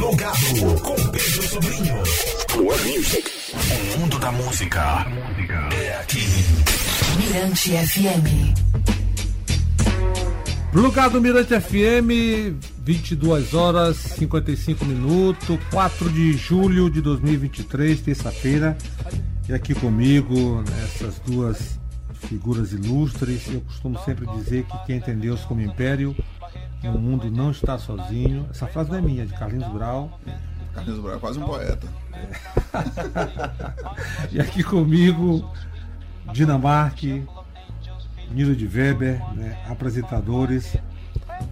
Plugado com Pedro Sobrinho. Plug Music. O mundo da música é aqui. Mirante FM. Plugado Mirante FM, 22 horas 55 minutos, 4 de julho de 2023, terça-feira. E aqui comigo, essas duas figuras ilustres, eu costumo sempre dizer que quem tem Deus como império no mundo não está sozinho. Essa frase não é minha, é de Carlinhos Brau. Carlinhos Brau é quase um poeta. e aqui comigo, Dinamarque, Nilo de Weber, né, apresentadores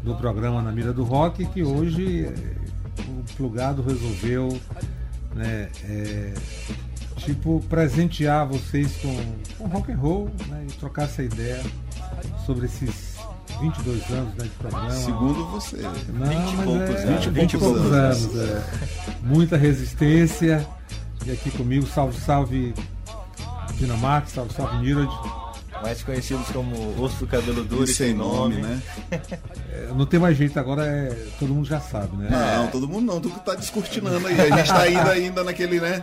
do programa Na Mira do Rock, que hoje é, o Plugado resolveu né, é, tipo presentear vocês com, com rock and roll né, e trocar essa ideia sobre esses 22 anos né, de programa. Segundo você. Não, 20 mas poucos é, anos. 20 e 20 poucos poucos anos. anos. é. Muita resistência. E aqui comigo, salve, salve Dinamarca, salve, salve Nirod. Mais conhecidos como Osso do Cabelo Duro E sem nome, né? É, Não tem mais jeito, agora é, todo mundo já sabe, né? Não, todo mundo não, tu que tá descortinando aí. A gente tá ainda, ainda naquele, né?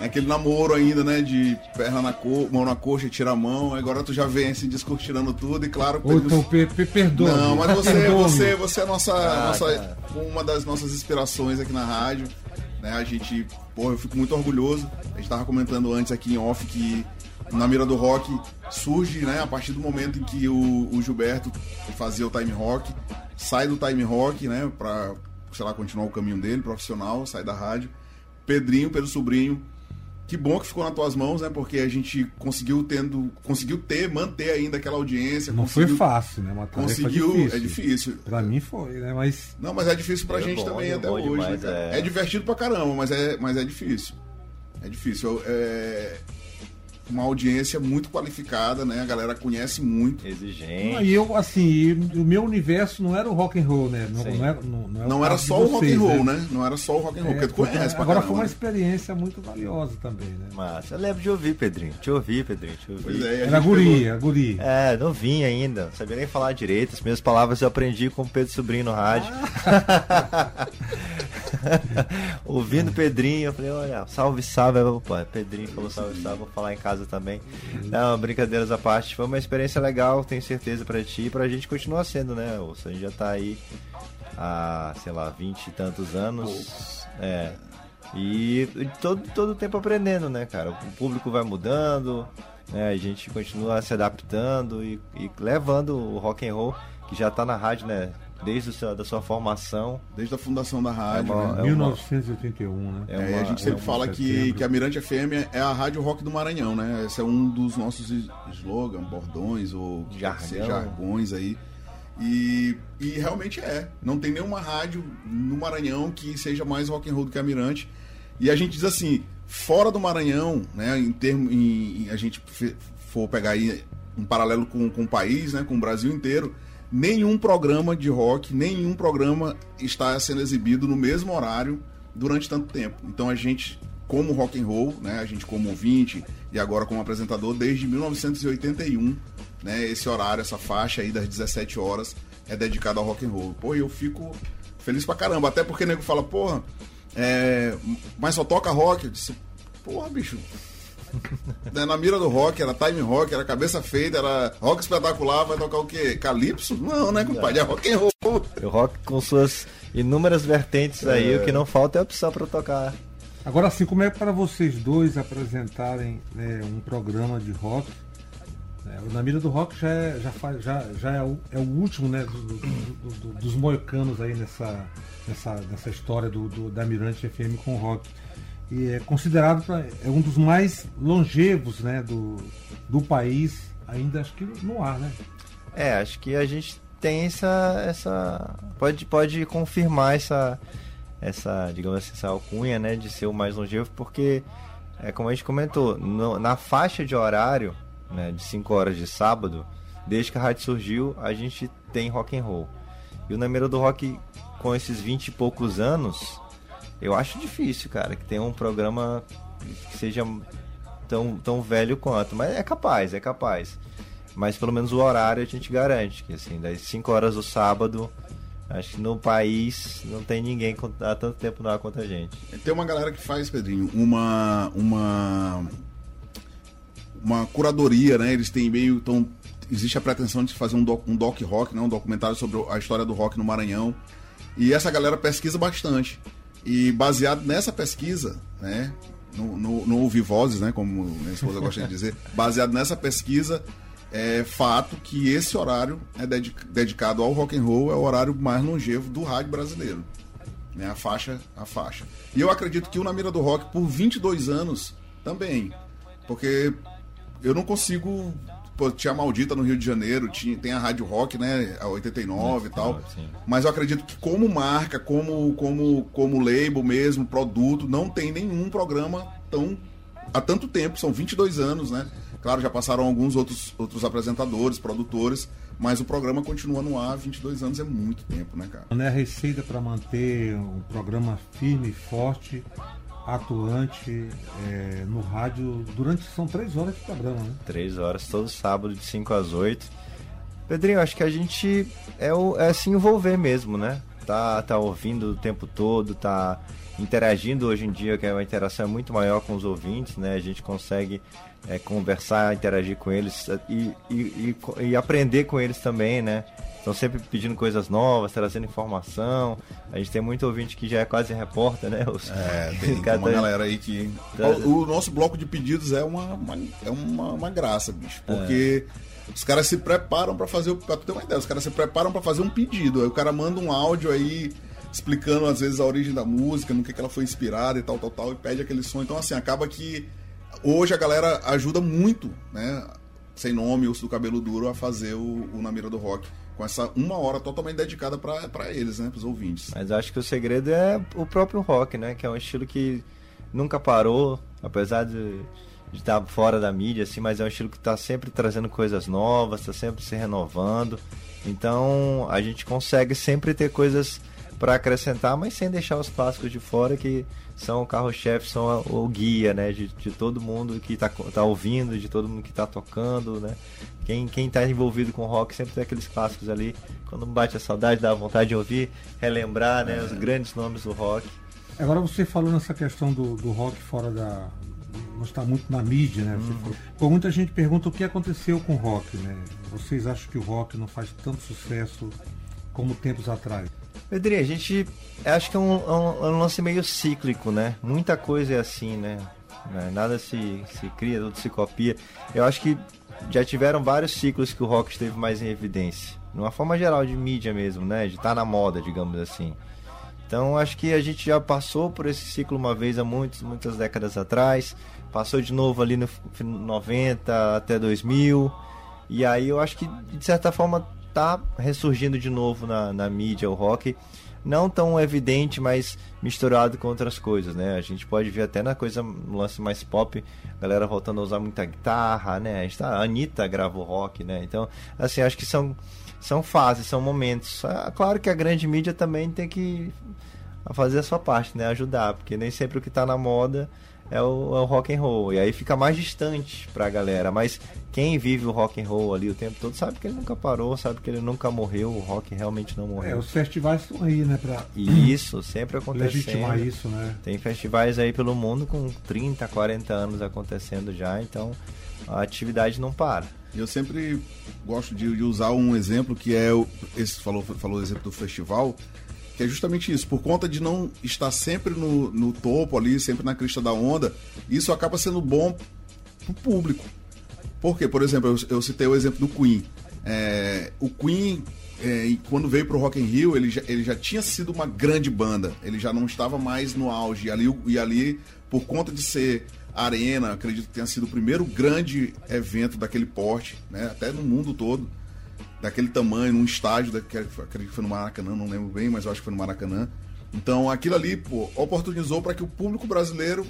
Naquele namoro ainda, né? De perna na co mão na coxa e tira a mão. Agora tu já vem assim descortinando tudo e claro. Ou então, pe, pe, perdoa. Não, mas você, você, você é nossa, Ah, nossa- uma das nossas inspirações aqui na rádio. Né? A gente, pô, eu fico muito orgulhoso. A gente tava comentando antes aqui em off que na mira do rock surge, né, a partir do momento em que o, o Gilberto fazia o time rock, sai do time rock, né, pra, sei lá, continuar o caminho dele, profissional, sai da rádio. Pedrinho, Pedro Sobrinho, que bom que ficou nas tuas mãos, né? Porque a gente conseguiu tendo, conseguiu ter, manter ainda aquela audiência. Não foi fácil, né? Uma Conseguiu, difícil. é difícil. Pra mim foi, né? Mas Não, mas é difícil pra É gente bom, também é até hoje. demais, né, é. é. divertido pra caramba, mas é, mas é difícil. É difícil. É uma audiência muito qualificada, né? A galera conhece muito. Exigente. E eu, assim, o meu universo não era o rock and roll, né? Não, não era, não, não é Não o era só de o rock vocês, and roll, né? Não era só o rock and roll, É, porque tu conhece pra agora caramba, foi uma né? experiência muito valiosa também, né? Massa. Eu lembro de ouvir, Pedrinho. Te ouvi, Pedrinho. Te ouvi. Pois é, Era guri, pegou- era guri. É, não vim ainda, não sabia nem falar direito. As minhas palavras eu aprendi com o Pedro Sobrinho no rádio. Ouvindo Pedrinho, eu falei, olha, salve, salve. Eu, Pô, Pedrinho falou salve, salve, vou falar em casa também. Não, brincadeiras à parte, foi uma experiência legal, tenho certeza pra ti e pra gente continuar sendo, né? O a gente já tá aí há, sei lá, vinte e tantos anos. É. E todo, todo tempo aprendendo, né, cara? O público vai mudando, né? A gente continua se adaptando e, e levando o rock and roll, que já tá na rádio, né? Desde o seu, da sua formação. Desde a fundação da rádio, É uma- né? é 1981, né? É É, uma- a gente sempre é fala que, que a Mirante FM é a rádio rock do Maranhão, né? Esse é um dos nossos is- slogan, bordões ou Jargão. jargões aí. E, e realmente é. Não tem nenhuma rádio no Maranhão que seja mais rock and roll do que a Mirante. E a gente diz assim, fora do Maranhão, né? Em termo, em, em- a gente for pegar aí um paralelo com, com o país, né? Com o Brasil inteiro, nenhum programa de rock, nenhum programa está sendo exibido no mesmo horário durante tanto tempo. Então a gente, como rock and roll, né? A gente como ouvinte e agora como apresentador desde 1981, né? Esse horário, essa faixa aí das 17 horas é dedicada ao rock and roll. Pô, eu fico feliz pra caramba, até porque o nego fala, porra, é, mas só toca rock. Eu disse, porra, bicho. né, Na mira do rock, era time rock, era cabeça feita, era rock espetacular, vai tocar o quê? Calypso? Não, né, compadre? É rock and roll. O rock com suas inúmeras vertentes aí, o que não falta é opção pra tocar. Agora, assim, como é para vocês dois apresentarem né, um programa de rock? né, o Na Mira do Rock já é, já faz, já, já é, o, é o último né, do- do- do- do- dos moicanos aí nessa, nessa, nessa história do, do- da Mirante FM com rock. E é considerado pra, é um dos mais longevos né, do, do país, ainda acho que no ar, né? É, acho que a gente tem essa. essa pode, pode confirmar essa, essa, digamos assim, essa alcunha, né, de ser o mais longevo, porque, é como a gente comentou, no- na faixa de horário, né, de 5 horas de sábado, desde que a rádio surgiu, a gente tem rock and roll. E o Namiro do Rock, com esses 20 e poucos anos, eu acho difícil, cara, que tenha um programa que seja tão, tão velho quanto. Mas é capaz, é capaz. Mas pelo menos o horário a gente garante, que assim, das 5 horas do sábado Acho que no país não tem ninguém há tanto tempo no ar quanto a gente. Tem uma galera que faz, Pedrinho, uma. uma. uma curadoria, né? Eles têm meio. Tão, existe a pretensão de fazer um doc, um doc rock, né? Um documentário sobre a história do rock no Maranhão. E essa galera pesquisa bastante. E baseado nessa pesquisa, né? No ouvir vozes, né? Como minha esposa gosta de dizer. Baseado nessa pesquisa, é fato que esse horário é dedi- dedicado ao rock and roll, é o horário mais longevo do rádio brasileiro né, a faixa a faixa. E eu acredito que o Na Mira do Rock, por 22 anos, também. Porque eu não consigo. Pô, tinha a Maldita no Rio de Janeiro, tinha, tem a Rádio Rock, né? A 89 e tal. sim. Mas eu acredito que como marca, como, como, como label mesmo, produto, não tem nenhum programa tão. há tanto tempo, são 22 anos, né? Claro, já passaram alguns outros, outros apresentadores, produtores, mas o programa continua no ar, 22 anos é muito tempo, né, cara? Não é a receita para manter um programa firme, forte, atuante é, no rádio durante são três horas de programa, né? Três horas, todo sábado, de 5 às 8. Pedrinho, acho que a gente é, o, é se envolver mesmo, né? Tá, tá ouvindo o tempo todo, tá interagindo hoje em dia, que é uma interação muito maior com os ouvintes, né? A gente consegue é, conversar, interagir com eles e, e, e, e aprender com eles também, né? Estão sempre pedindo coisas novas, trazendo informação. A gente tem muito ouvinte que já é quase repórter, né? Os, É, tem, cada- uma galera aí que. O, o nosso bloco de pedidos é uma, uma- é uma, uma graça, bicho. Porque os caras se preparam pra fazer. o- Pra tu ter uma ideia, os caras se preparam pra fazer um pedido. Aí o cara manda um áudio aí explicando às vezes a origem da música, no que, que ela foi inspirada e tal, tal, tal, e pede aquele som. Então, assim, acaba que hoje a galera ajuda muito, né? Sem nome, Urso do Cabelo Duro, a fazer o, o Na Mira do Rock. Com essa uma hora totalmente dedicada pra eles, né? Pros ouvintes. Mas acho que o segredo é o próprio rock, né? Que é um estilo que nunca parou, apesar de de estar fora da mídia, assim, mas é um estilo que está sempre trazendo coisas novas, está sempre se renovando. Então a gente consegue sempre ter coisas para acrescentar, mas sem deixar os clássicos de fora que são o carro-chefe, são a- o guia, né, de, de todo mundo que está tá ouvindo, de todo mundo que está tocando, né. Quem, quem tá envolvido com rock sempre tem aqueles clássicos ali, quando bate a saudade, dá vontade de ouvir, relembrar, né, os grandes nomes do rock. Agora você falou nessa questão do, do rock fora da. não está muito na mídia, né? Pô, muita gente pergunta o que aconteceu com o rock, né? Vocês acham que o rock não faz tanto sucesso como tempos atrás? Pedrinho, a gente acho que é um, é um- é um lance meio cíclico, né? Muita coisa é assim, né? Né? Nada se, se cria, tudo se copia. Eu acho que já tiveram vários ciclos que o rock esteve mais em evidência. De uma forma geral de mídia mesmo, né? De estar na moda, digamos assim. Então acho que a gente já passou por esse ciclo uma vez há muitos, muitas décadas atrás. Passou de novo ali no f- 90 até 2000. E aí eu acho que de certa forma tá ressurgindo de novo na, na mídia o rock. Não tão evidente, mas misturado com outras coisas, né? A gente pode ver até na coisa, no lance mais pop, galera voltando a usar muita guitarra, né? A, tá, Anitta gravou rock, né? Então, assim, acho que são, são fases, são momentos. Ah, claro que a grande mídia também tem que fazer a sua parte, né? Ajudar, porque nem sempre o que tá na moda é o, é o rock and roll. E aí fica mais distante pra galera. Mas quem vive o rock and roll ali o tempo todo sabe que ele nunca parou, sabe que ele nunca morreu, o rock realmente não É, morreu. os festivais estão aí, né? Pra E isso sempre legitimar acontecendo. isso, né? Tem festivais aí pelo mundo com 30, 40 anos acontecendo já, então a atividade não para. Eu sempre gosto de, de usar um exemplo que é o, esse falou falou o exemplo do festival, que é justamente isso. Por conta de não estar sempre no, no topo ali, sempre na crista da onda, isso acaba sendo bom pro público. Por quê? Por exemplo, eu, eu citei o exemplo do Queen. É, o Queen, é, quando veio pro Rock in Rio, ele já, ele já tinha sido uma grande banda. Ele já não estava mais no auge. E ali, e ali por conta de ser arena, acredito que tenha sido o primeiro grande evento daquele porte, né? Até no mundo todo. Daquele tamanho, num estádio, que acredito que foi no Maracanã, não lembro bem, mas eu acho que foi no Maracanã. Então aquilo ali, pô, oportunizou para que o público brasileiro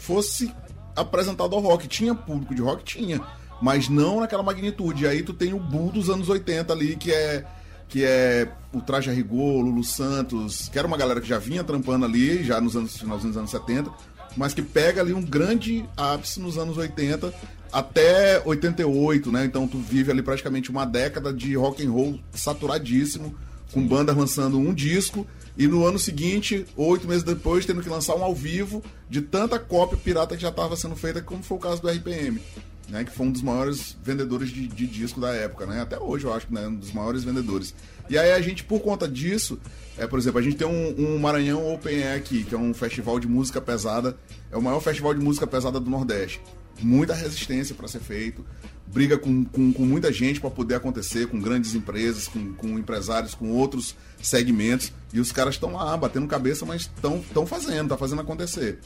fosse apresentado ao rock. Tinha público de rock? Tinha. Mas não naquela magnitude. E aí tu tem o Bull dos anos 80 ali, que é. Que é o Traje a Lulu Santos, que era uma galera que já vinha trampando ali, já nos anos, finalzinho dos anos 70, mas que pega ali um grande ápice nos anos 80 até 88, né? Então tu vive ali praticamente uma década de rock and roll saturadíssimo, com bandas lançando um disco e no ano seguinte, oito meses depois, tendo que lançar um ao vivo de tanta cópia pirata que já estava sendo feita, como foi o caso do RPM. Né, que foi um dos maiores vendedores de, de disco da época, né? Até hoje eu acho que né, um dos maiores vendedores. E aí a gente, por conta disso, é, por exemplo, a gente tem um, um Maranhão Open Air aqui, que é um festival de música pesada, é o maior festival de música pesada do Nordeste. Muita resistência para ser feito, briga com, com, com muita gente para poder acontecer, com grandes empresas, com, com empresários, com outros segmentos, e os caras estão lá batendo cabeça, mas estão fazendo, tá fazendo acontecer.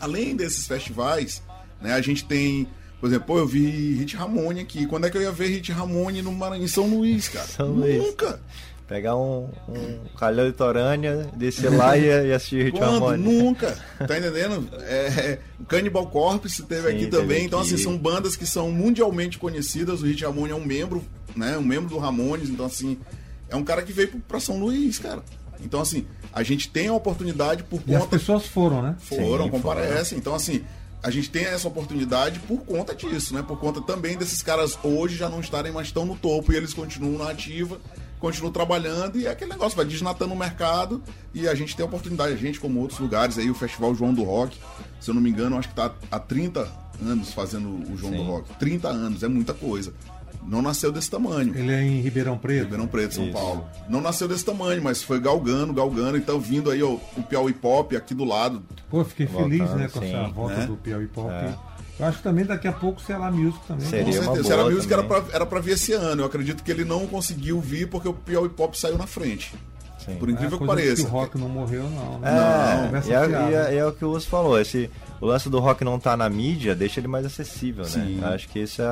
Além desses festivais, né, a gente tem por exemplo, pô, eu vi Hit Ramone aqui. Quando é que eu ia ver Hit Ramone no Maranhão, em São Luís, cara? São Luís. Nunca. Pegar um, um calhão litorânea, descer lá e, e assistir Hit Quando? Ramone. Nunca. Tá entendendo? É, o Cannibal Corpse teve Sim, aqui teve também. Então, aqui. assim, são bandas que são mundialmente conhecidas. O Hit Ramone é um membro, né? Um membro do Ramones. Então, assim, é um cara que veio pra São Luís, cara. Então, assim, a gente tem a oportunidade por E as conta pessoas foram, né? foram, Sim, comparecem. Então, assim, a gente tem essa oportunidade por conta disso, né? Por conta também desses caras hoje já não estarem mais tão no topo e eles continuam na ativa, continuam trabalhando e é aquele negócio, vai desnatando o mercado e a gente tem a oportunidade, a gente, como outros lugares, aí o Festival João do Rock, se eu não me engano, acho que tá há 30 anos fazendo o João do Sim. Rock. 30 anos, é muita coisa. Não nasceu desse tamanho. Ele é em Ribeirão Preto. Ribeirão Preto, São Isso. Paulo. Não nasceu desse tamanho, mas foi galgando, galgando. Então, vindo aí ó, o Piauí Pop aqui do lado. Pô, fiquei feliz, Voltando, né, com sim. essa volta Né? do Piauí Pop. É. Eu acho que também daqui a pouco o Ceará Music também. Seria Com uma certeza. Era Music era pra, era pra vir esse ano. Eu acredito que ele não conseguiu vir porque o Piauí Pop saiu na frente. Sim. Por É incrível que coisa pareça. Que o rock não morreu, não. né? É, e é, e é- e é o que o Uso falou. Esse, o lance do rock não tá na mídia deixa ele mais acessível, Sim. né? Acho que isso é,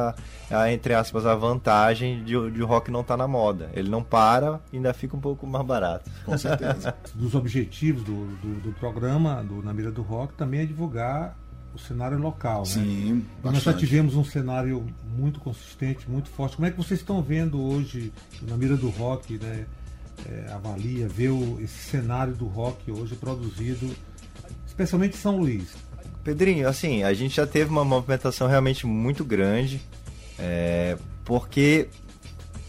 a- é entre aspas, a vantagem de, o- de o rock não tá na moda. Ele não para e ainda fica um pouco mais barato. Com certeza. Dos objetivos do, do, do programa, do Na Mira do Rock, também é divulgar o cenário local, né? Sim, E Nós já tivemos um cenário muito consistente, muito forte. Como é que vocês estão vendo hoje, na mira do rock, né? é, avalia, vê o- esse cenário do rock hoje produzido, especialmente em São Luís. Pedrinho, assim, a gente já teve uma movimentação realmente muito grande, é, porque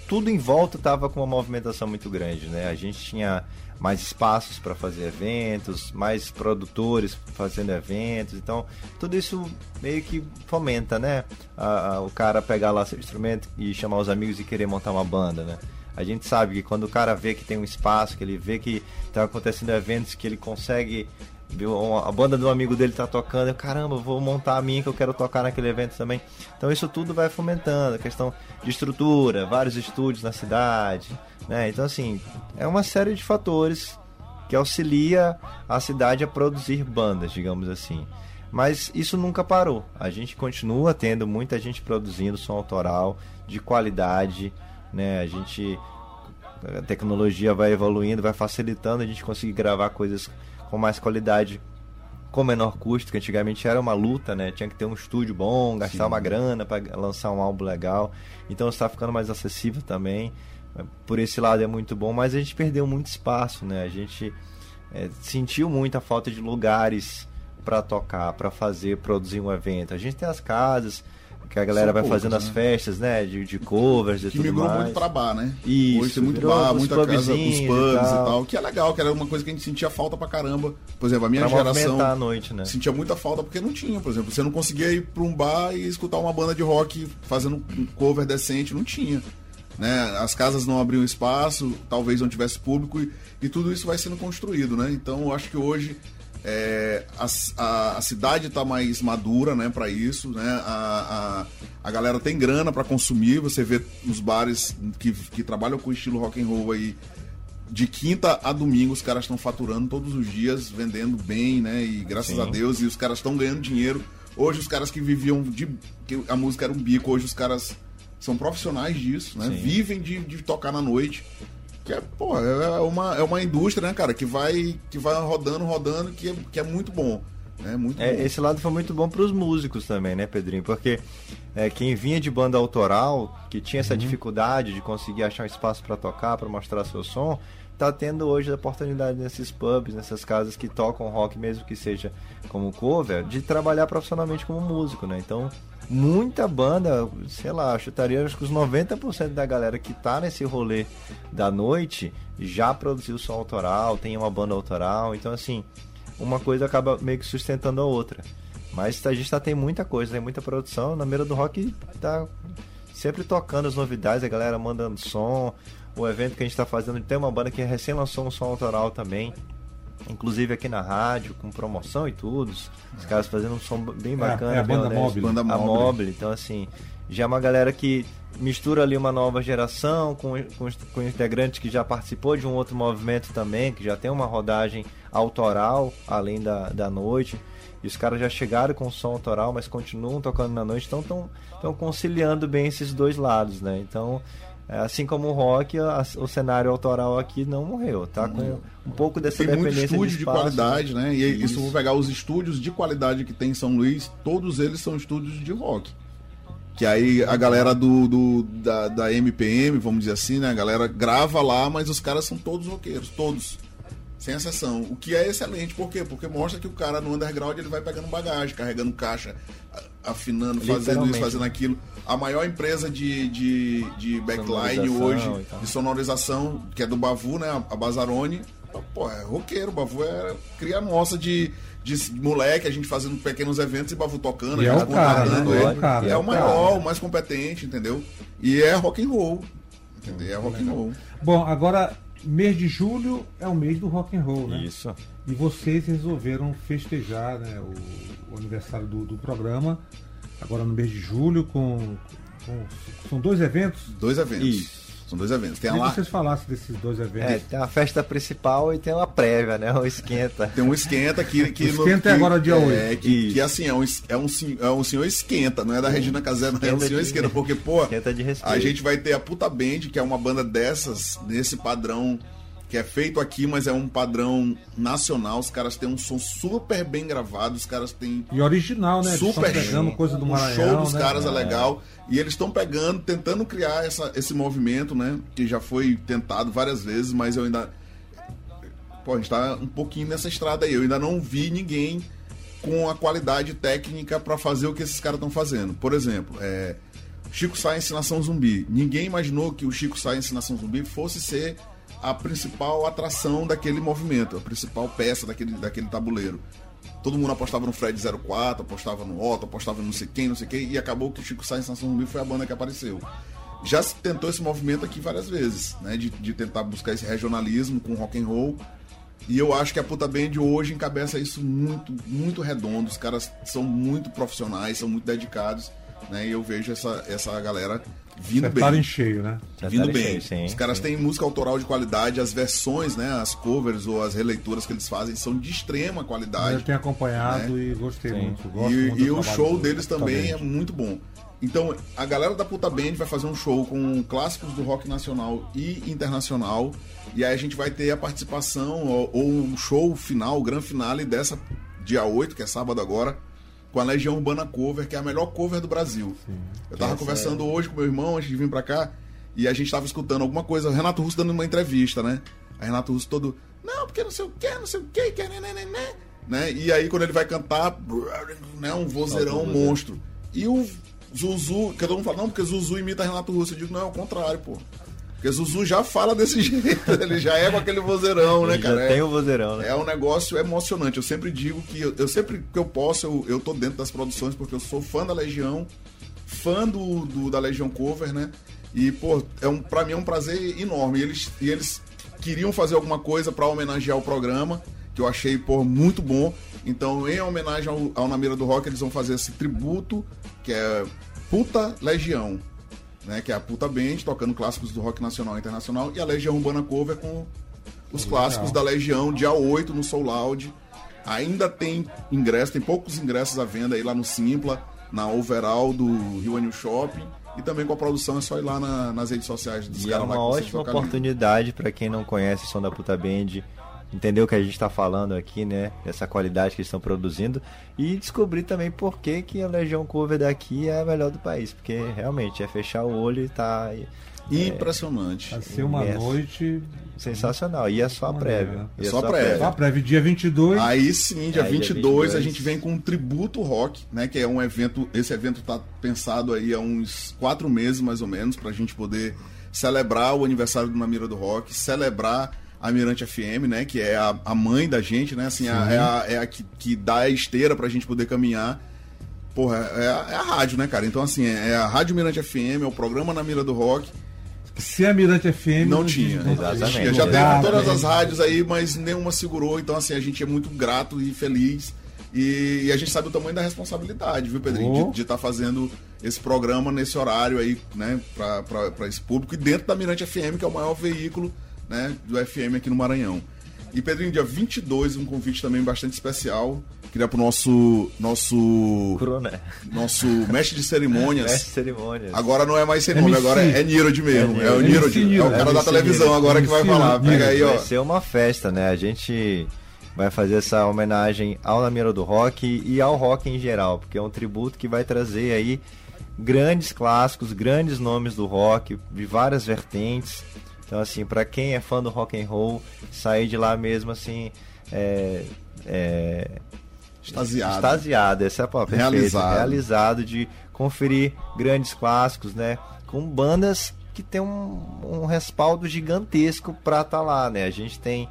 tudo em volta estava com uma movimentação muito grande, né? A gente tinha mais espaços para fazer eventos, mais produtores fazendo eventos, então tudo isso meio que fomenta, né? A- a- o cara pegar lá seu instrumento e chamar os amigos e querer montar uma banda, né? A gente sabe que quando o cara vê que tem um espaço, que ele vê que está acontecendo eventos, que ele consegue viu, a banda do amigo dele tá tocando, eu, caramba, vou montar a minha que eu quero tocar naquele evento também. Então isso tudo vai fomentando, a questão de estrutura, vários estúdios na cidade, né? Então assim, é uma série de fatores que auxilia a cidade a produzir bandas, digamos assim. Mas isso nunca parou. A gente continua tendo muita gente produzindo som autoral de qualidade, né? A gente a tecnologia vai evoluindo, vai facilitando a gente conseguir gravar coisas com mais qualidade, com menor custo, que antigamente era uma luta, né? Tinha que ter um estúdio bom, gastar uma grana para lançar um álbum legal. Então está ficando mais acessível também. Por esse lado é muito bom, mas a gente perdeu muito espaço, né? A gente é, sentiu muita falta de lugares para tocar, para fazer, produzir um evento. A gente tem as casas que a galera São vai poucas, fazendo as né? festas, né? De, de covers e Que tudo migrou mais. muito pra bar, né? Isso, Hoje tem muito bar, muita casa, os pubzinhos e pubs e tal. tal. Que é legal, que era uma coisa que a gente sentia falta pra caramba. Por exemplo, a minha Pra geração a noite, né? sentia muita falta porque não tinha, por exemplo. Você não conseguia ir pra um bar e escutar uma banda de rock fazendo um cover decente, não tinha. Né? As casas não abriam espaço, talvez não tivesse público e, e tudo isso vai sendo construído, né? Então eu acho que hoje é, a, a, a cidade está mais madura, né, para isso, né? A, a, a galera tem grana para consumir. Você vê nos bares que, que trabalham com estilo rock and roll aí de quinta a domingo os caras estão faturando todos os dias, vendendo bem, né? E graças Sim. a Deus e os caras estão ganhando dinheiro. Hoje os caras que viviam de que a música era um bico, hoje os caras são profissionais disso, né? Sim. Vivem de, de tocar na noite. Que é, pô, é uma, é uma indústria, né, cara, que vai, que vai rodando, rodando, que é, que é muito bom. Né? Muito É, esse lado foi muito bom para os músicos também, né, Pedrinho? Porque é, quem vinha de banda autoral, que tinha essa dificuldade de conseguir achar um espaço para tocar, para mostrar seu som, tá tendo hoje a oportunidade nesses pubs, nessas casas que tocam rock, mesmo que seja como cover, de trabalhar profissionalmente como músico, né? Então, muita banda, sei lá, chutaria acho que os 90% da galera que tá nesse rolê da noite já produziu som autoral, tem uma banda autoral, então assim, uma coisa acaba meio que sustentando a outra. Mas a gente tá tem muita coisa, tem muita produção, na mira do rock tá sempre tocando as novidades, a galera mandando som, o evento que a gente está fazendo. Tem uma banda que recém lançou um som autoral também. Inclusive aqui na rádio, com promoção e tudo. Os caras fazendo um som bem bacana. É, é a banda. Mobile. Banda A Mobile. Então, assim, já é uma galera que mistura ali uma nova geração com, com, com integrantes que já participou de um outro movimento também, que já tem uma rodagem autoral, além da, da noite. E os caras já chegaram com som autoral, mas continuam tocando na noite, então estão conciliando bem esses dois lados, né? Então, é, assim como o rock, o cenário autoral aqui não morreu, tá com um pouco dessa Tem muito dependência estúdio de, de, espaço, qualidade, né? E Isso. isso eu vou pegar os estúdios de qualidade que tem em São Luís, todos eles são estúdios de rock. Que aí a galera do, do- da, da MPM, vamos dizer assim, né? A galera grava lá, mas os caras são todos roqueiros, todos. Sem exceção. O que é excelente, por quê? Porque mostra que o cara no underground ele vai pegando bagagem, carregando caixa, afinando, fazendo isso, Literalmente. fazendo aquilo. A maior empresa de, de, de backline hoje, de sonorização, que é do Bavu, né? A Bazarone. Pô, é roqueiro, o Bavu é cria nossa de, de moleque, a gente fazendo pequenos eventos e Bavu tocando, E a é o cara, né? ele. É o cara, É é o o maior, cara. o mais competente, entendeu? E é rock and roll. Entendeu? É rock and roll. Bom, agora, mês de julho é o mês do rock and roll, né? Isso. E vocês resolveram festejar né, o, o aniversário do, do programa, agora no mês de julho, com, com- São dois eventos? Dois eventos. Isso. São dois eventos. Tem a Queria lá, que vocês falassem desses dois É, eventos. tem a festa principal e tem uma prévia, né? O esquenta. Tem um esquenta que. que O esquenta é que- agora dia é, 8. Que, Isso. que assim, é um, é, um, é um senhor esquenta, não é da Regina Casé, não é um senhor de- esquenta, porque, pô, Esquenta a gente vai ter a Puta Band, que é uma banda dessas, nesse padrão que é feito aqui, mas é um padrão nacional. Os caras têm um som super bem gravado, os caras têm E original, né? Super pegando coisa do o Maranhão. show dos né? caras é legal e eles estão pegando tentando criar essa, esse movimento né que já foi tentado várias vezes mas eu ainda pô a gente tá um pouquinho nessa estrada aí eu ainda não vi ninguém com a qualidade técnica para fazer o que esses caras estão fazendo por exemplo é Chico Science Nação Zumbi ninguém imaginou que o Chico Science Nação Zumbi fosse ser a principal atração daquele movimento a principal peça daquele, daquele tabuleiro Todo mundo apostava no Fred 04, apostava no Otto, apostava em não sei quem, não sei quem, e acabou que o Chico Sainz Nação Zumbi foi a banda que apareceu. Já se tentou esse movimento aqui várias vezes, né? De, de tentar buscar esse regionalismo com rock and roll. E eu acho que a Puta Band hoje encabeça isso muito, muito redondo. Os caras são muito profissionais, são muito dedicados, né? E eu vejo essa, essa galera vindo Acertaram bem em cheio, né? Já vindo tá bem. cheio, sim, Os caras sim. têm música autoral de qualidade, as versões, né, as covers ou as releituras que eles fazem são de extrema Eu qualidade. tenho acompanhado e gostei Sim. muito. Gosto E, muito e do o show do- deles também é muito bom. Então, a galera da Puta Band vai fazer um show com clássicos do rock nacional e internacional. E aí a gente vai ter a participação ou, ou um show final, o grande finale dessa dia 8, que é sábado agora, com a Legião Urbana Cover, que é a melhor cover do Brasil. Eu tava conversando hoje com meu irmão antes de vir pra cá, e a gente tava escutando alguma coisa, o Renato Russo dando uma entrevista, né? Aí Renato Russo todo, não, porque não sei o que, não sei o que, que né, né, né, né, né? E aí quando ele vai cantar, né, um vozeirão vozeirão. monstro. E o Zuzu, que todo mundo fala, não, porque Zuzu imita Renato Russo. Eu digo, não, é o contrário, pô. Porque Zuzu já fala desse jeito, ele já é com aquele vozeirão, né, cara? já É- tem o vozeirão, né? é um negócio emocionante. Eu sempre digo que eu, eu sempre que eu posso, eu, eu tô dentro das produções porque eu sou fã da Legião, fã do, do- da Legião Cover, né? E, pô, é um, pra mim é um prazer enorme. E eles, e eles queriam fazer alguma coisa pra homenagear o programa, que eu achei, pô, muito bom. Então, em homenagem ao, ao Na Mira do Rock, eles vão fazer esse tributo, que é Puta Legião. Né, que é a Puta Band, tocando clássicos do rock nacional e internacional, e a Legião Urbana Cover com os clássicos da Legião, dia 8 no Soul Loud. Ainda tem ingresso, tem poucos ingressos à venda aí lá no Simpla, na overall do Rio Anil Shopping. E também com a produção é só ir lá na- nas redes sociais dos E é caras lá uma ótima oportunidade para quem não conhece o som da Puta Band, entender o que a gente está falando aqui, né? Dessa qualidade que eles estão produzindo e descobrir também por que, que a Legião Cover daqui é a melhor do país, porque realmente é fechar o olho e tá Impressionante. Vai ser uma Yes. noite. Sensacional. E é só a prévia. É só a prévia. Só a prévia, dia 22. Aí sim, dia Aí, dia 22, a 22. gente vem com um tributo rock, né? Que é um evento. Esse evento tá pensado aí há uns quatro meses mais ou menos, pra gente poder celebrar o aniversário do Namira do Rock, celebrar a Mirante FM, né? Que é a, a mãe da gente, né? Assim, a- é a, é a que, que dá a esteira pra gente poder caminhar. Porra, é a, é a rádio, né, cara? Então, assim, é a Rádio Mirante FM, é o programa Na Mira do Rock. Se a Mirante FM. Não tinha. não Exatamente. Tinha. Já teve todas né? as rádios aí, mas nenhuma segurou. Então, assim, a gente é muito grato e feliz. E, e a gente sabe o tamanho da responsabilidade, viu, Pedrinho? Oh. De estar fazendo esse programa nesse horário aí, né, pra, pra, pra esse público. E dentro da Mirante FM, que é o maior veículo, né, do FM aqui no Maranhão. E, Pedrinho, dia 22, um convite também bastante especial. Queria pro nosso, nosso, Cru, né? nosso mestre de cerimônias. Mestre de cerimônias. Agora não é mais cerimônia, MC. agora é Nirod mesmo. É É, o Nirod. É o MC cara da Nirod. televisão agora que vai MC falar. Pega aí, ó. Vai ser uma festa, né? A gente vai fazer essa homenagem ao Namiro do Rock e ao rock em geral, porque é um tributo que vai trazer aí grandes clássicos, grandes nomes do rock, de várias vertentes. Então, assim, para quem é fã do rock and roll, sair de lá mesmo assim, é, é, Extasiado. extasiado, essa é a palavra perfeita, Realizado. realizado de conferir grandes clássicos, né? Com bandas que tem um, um respaldo gigantesco pra estar lá, né? A gente tem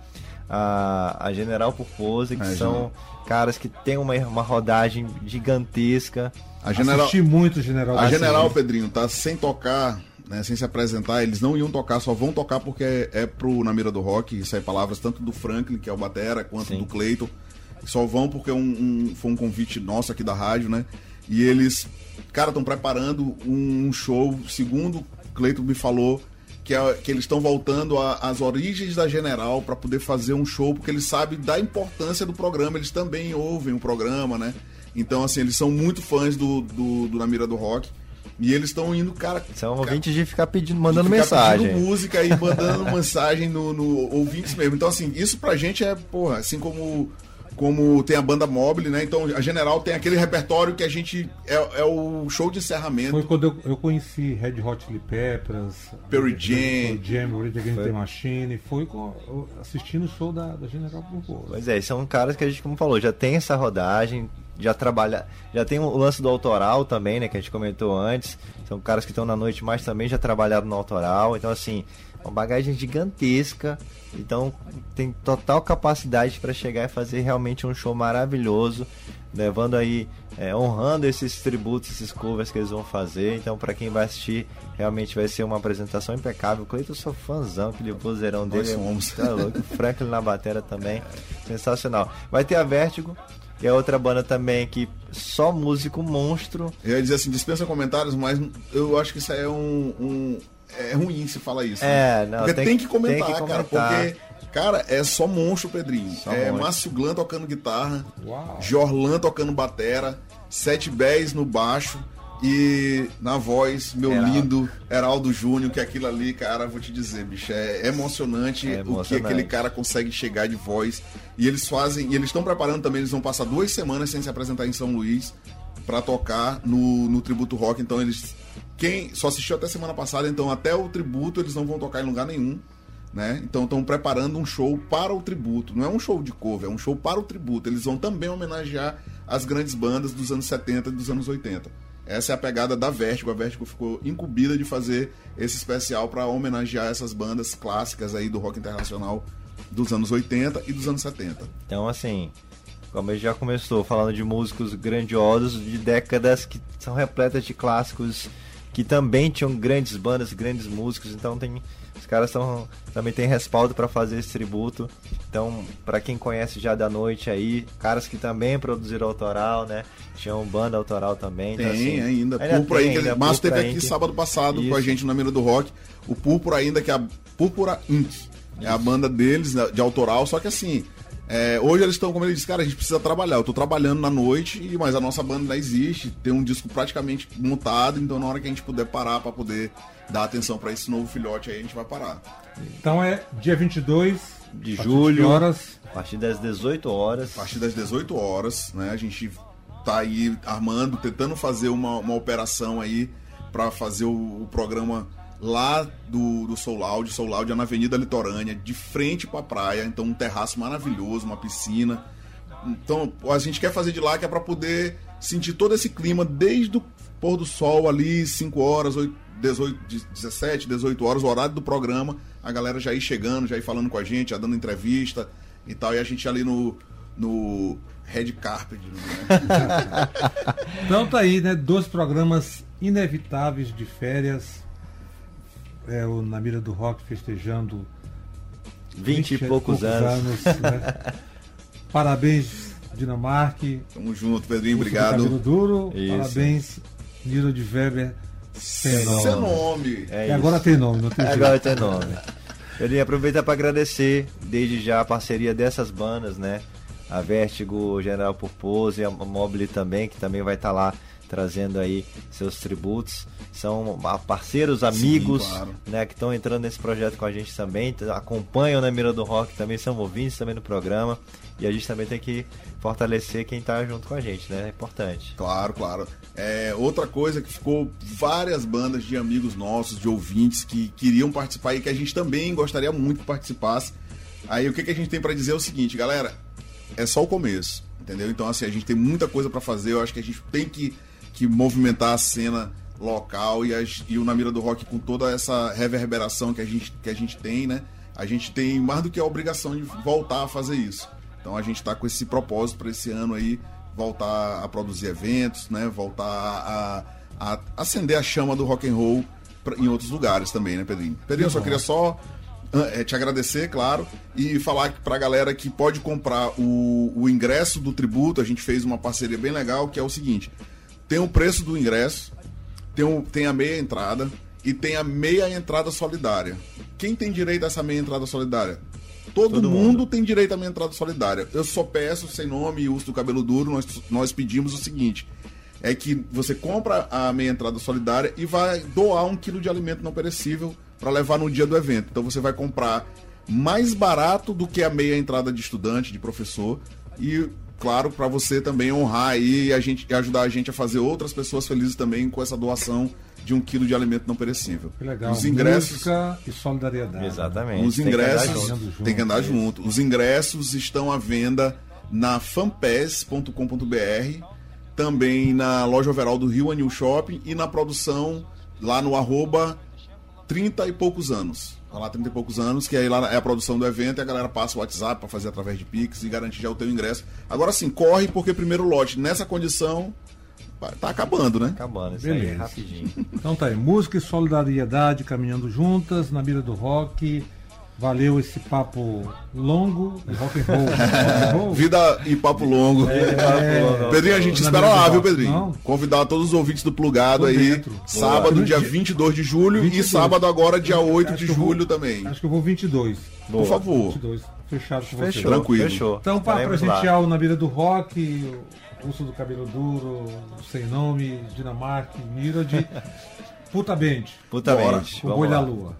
a, a General Purpose, que É, são caras que tem uma, uma rodagem gigantesca. A General, Assisti muito General. a. General Pedrinho tá sem tocar, né, sem se apresentar. Eles não iam tocar, só vão tocar porque é, é pro Na Mira do Rock. Isso aí palavras tanto do Franklin, que é o Batera, quanto Sim. do Cleiton. Só vão porque um, um- foi um convite nosso aqui da rádio, né? E eles, cara, estão preparando um, um show, segundo o Cleiton me falou, que, é- que eles estão voltando às origens da General para poder fazer um show, porque eles sabem da importância do programa, eles também ouvem o programa, né? Então, assim, eles são muito fãs do, do, do Na Mira do Rock. E eles estão indo, cara. São cara, ouvintes de ficar pedindo, mandando ficar mensagem. pedindo música e mandando mensagem no, no ouvintes mesmo. Então, assim, isso pra gente é, porra, assim como, como tem a banda mobile, né? Então, a General tem aquele repertório que a gente. É, é o show de encerramento. Foi quando eu, eu conheci Red Hot Chili Peppers, Perry Jam. Jam, Rage the Machine. Foi com, assistindo o show da, da General Purpose. Pois é, são caras que a gente, como falou, já tem essa rodagem, já trabalha, já tem o lance do autoral também, né, que a gente comentou antes. São caras que estão na noite, mas também já trabalharam no autoral. Então, assim, uma bagagem gigantesca. Então, tem total capacidade para chegar e fazer realmente um show maravilhoso, levando aí, é, honrando esses tributos, esses covers que eles vão fazer. Então, para quem vai assistir, realmente vai ser uma apresentação impecável. Cleiton, eu sou fãzão, aquele vozeirão Nós dele. é somos. Tá louco. Franklin na batera também. Sensacional. Vai ter a Vertigo, que é outra banda também que só músico monstro. Eu ia dizer assim, dispensa comentários, mas eu acho que isso aí é um. um- é ruim se falar isso. É, né? não, Porque tem tem, que- comentar, tem que cara. comentar. Porque, cara, é só monstro, Pedrinho. Só é monstro. Márcio Glan tocando guitarra, Uau. Jorlan tocando batera, Sete Bés no baixo e na voz, meu Heraldo. lindo Heraldo Júnior, que aquilo ali, cara, vou te dizer, bicho, é emocionante, É o que emocionante. aquele cara consegue chegar de voz. E eles fazem, e eles estão preparando também, eles vão passar duas semanas sem se apresentar em São Luís pra tocar no, no Tributo Rock. Então eles. Quem só assistiu até semana passada, então até o tributo eles não vão tocar em lugar nenhum. Né? Então estão preparando um show para o tributo. Não é um show de cover, é um show para o tributo. Eles vão também homenagear as grandes bandas dos anos 70 e dos anos 80. Essa é a pegada da Vertigo. A Vertigo ficou incumbida de fazer esse especial para homenagear essas bandas clássicas aí do rock internacional dos anos 80 e dos anos 70. Então, assim, como já começou falando de músicos grandiosos de décadas que são repletas de clássicos que também tinham grandes bandas, grandes músicos. Então, tem os caras tão, também tem respaldo para fazer esse tributo. Então, para quem conhece já da noite aí, caras que também produziram autoral, né? Tinham banda autoral também. Tem então, assim, ainda. Púrpura tem ainda. ainda, Márcio teve aqui Inc. sábado passado com a Isso. gente na Mira do Rock. O Púrpura ainda, que é a Púrpura Inc. É a banda deles, né, de autoral. Só que assim, é, hoje eles estão, como ele disse, cara, a gente precisa trabalhar. Eu tô trabalhando na noite, e- mas a nossa banda ainda existe. Tem um disco praticamente montado. Então na hora que a gente puder parar pra poder dar atenção pra esse novo filhote aí, a gente vai parar. Então é dia 22 De julho. horas? A partir das 18 horas. A partir das 18 horas, né? A gente tá aí armando, tentando fazer uma, uma operação aí para fazer o, o programa lá do, do Soul Loud. Soul Loud é na Avenida Litorânea, de frente pra praia. Então, um terraço maravilhoso, uma piscina. Então, a gente quer fazer de lá que é pra poder sentir todo esse clima desde o pôr do sol ali, 5 horas, 8, 18, 17, 18 horas, o horário do programa. A galera já ir chegando, já ir falando com a gente, já dando entrevista e tal. E a gente ali no, no Red Carpet. Né? Então tá aí, né? Dois programas inevitáveis de férias. É, o Na Mira do Rock festejando 20 e poucos anos. né? Parabéns, Dinamarque. Tamo junto, Pedrinho, obrigado. Duro. Isso. Parabéns, Nilo de Weber. Sem nome. Seu nome. É E isso. agora tem nome, não tem jeito. Agora tem nome. Eu ia aproveitar para agradecer desde já a parceria dessas bandas, né? A Vertigo, General Purpose, a Mobile também, que também vai estar lá trazendo aí seus tributos. São ah, parceiros, amigos, claro. né, que estão entrando nesse projeto com a gente também, acompanham na Mira do Rock também, são ouvintes também do programa. E a gente também tem que fortalecer quem tá junto com a gente, né? É importante. Claro, claro. É, outra coisa que ficou várias bandas de amigos nossos, de ouvintes que queriam participar e que a gente também gostaria muito que participasse. Aí o que, que a gente tem pra dizer é o seguinte, galera, é só o começo, entendeu? Então assim, a gente tem muita coisa pra fazer, eu acho que a gente tem que, que movimentar a cena local e, as- e o Na Mira do Rock com toda essa reverberação que a gente, que a gente tem, né? A gente tem mais do que a obrigação de voltar a fazer isso. Então a gente está com esse propósito para esse ano aí voltar a produzir eventos, né? Voltar a, a acender a chama do rock and roll pra- em outros lugares também, né, Pedrinho? Pedrinho, eu só queria só eh, te agradecer, claro, e falar pra galera que pode comprar o, o ingresso do tributo. A gente fez uma parceria bem legal, que é o seguinte: tem o preço do ingresso, tem, o, tem a meia entrada e tem a meia entrada solidária. Quem tem direito a essa meia entrada solidária? Todo, Todo mundo, mundo. tem direito à meia entrada solidária. Eu só peço, sem nome e uso do cabelo duro, nós, nós pedimos o seguinte: é que você compra a meia entrada solidária e vai doar um quilo de alimento não perecível para levar no dia do evento. Então você vai comprar mais barato do que a meia entrada de estudante, de professor e claro para você também honrar e a gente e ajudar a gente a fazer outras pessoas felizes também com essa doação de um quilo de alimento não perecível. Que legal. Os ingressos Música e solidariedade. Exatamente. os Tem que andar ingressos junto. tem que andar junto. Os ingressos estão à venda na fanpass.com.br, também na loja overall do Rio Anil Shopping e na produção lá no arroba 30 e poucos anos. Tá lá 30 e poucos anos, que aí lá é a produção do evento e a galera passa o WhatsApp para fazer através de Pix e garantir já o teu ingresso. Agora sim, corre porque primeiro lote nessa condição tá acabando, né? Acabando, isso aí Beleza. rapidinho. Então tá aí, música e solidariedade caminhando juntas na mira do rock. Valeu esse papo longo, rock and roll. Rock and roll. Vida e papo longo. Pedrinho, a gente Na espera lá, viu. Pedrinho? Não. Convidar todos os ouvintes do Plugado Tô aí. dentro. Sábado, Boa. dia Dia- 22 de julho 22. e sábado agora, dia 8 de eu vou- julho também. Acho que eu vou 22. Por favor. 22. Fechado com você. Fechou, Tranquilo. fechou. Então, para presentear o Na Mira do Rock, o Urso do Cabelo Duro, Sem Nome, Dinamarca, Mirod, Puta Bente, Puta Bora. o vamos Boi da Lua.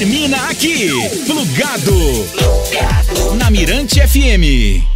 Termina aqui, plugado. Na Mirante FM.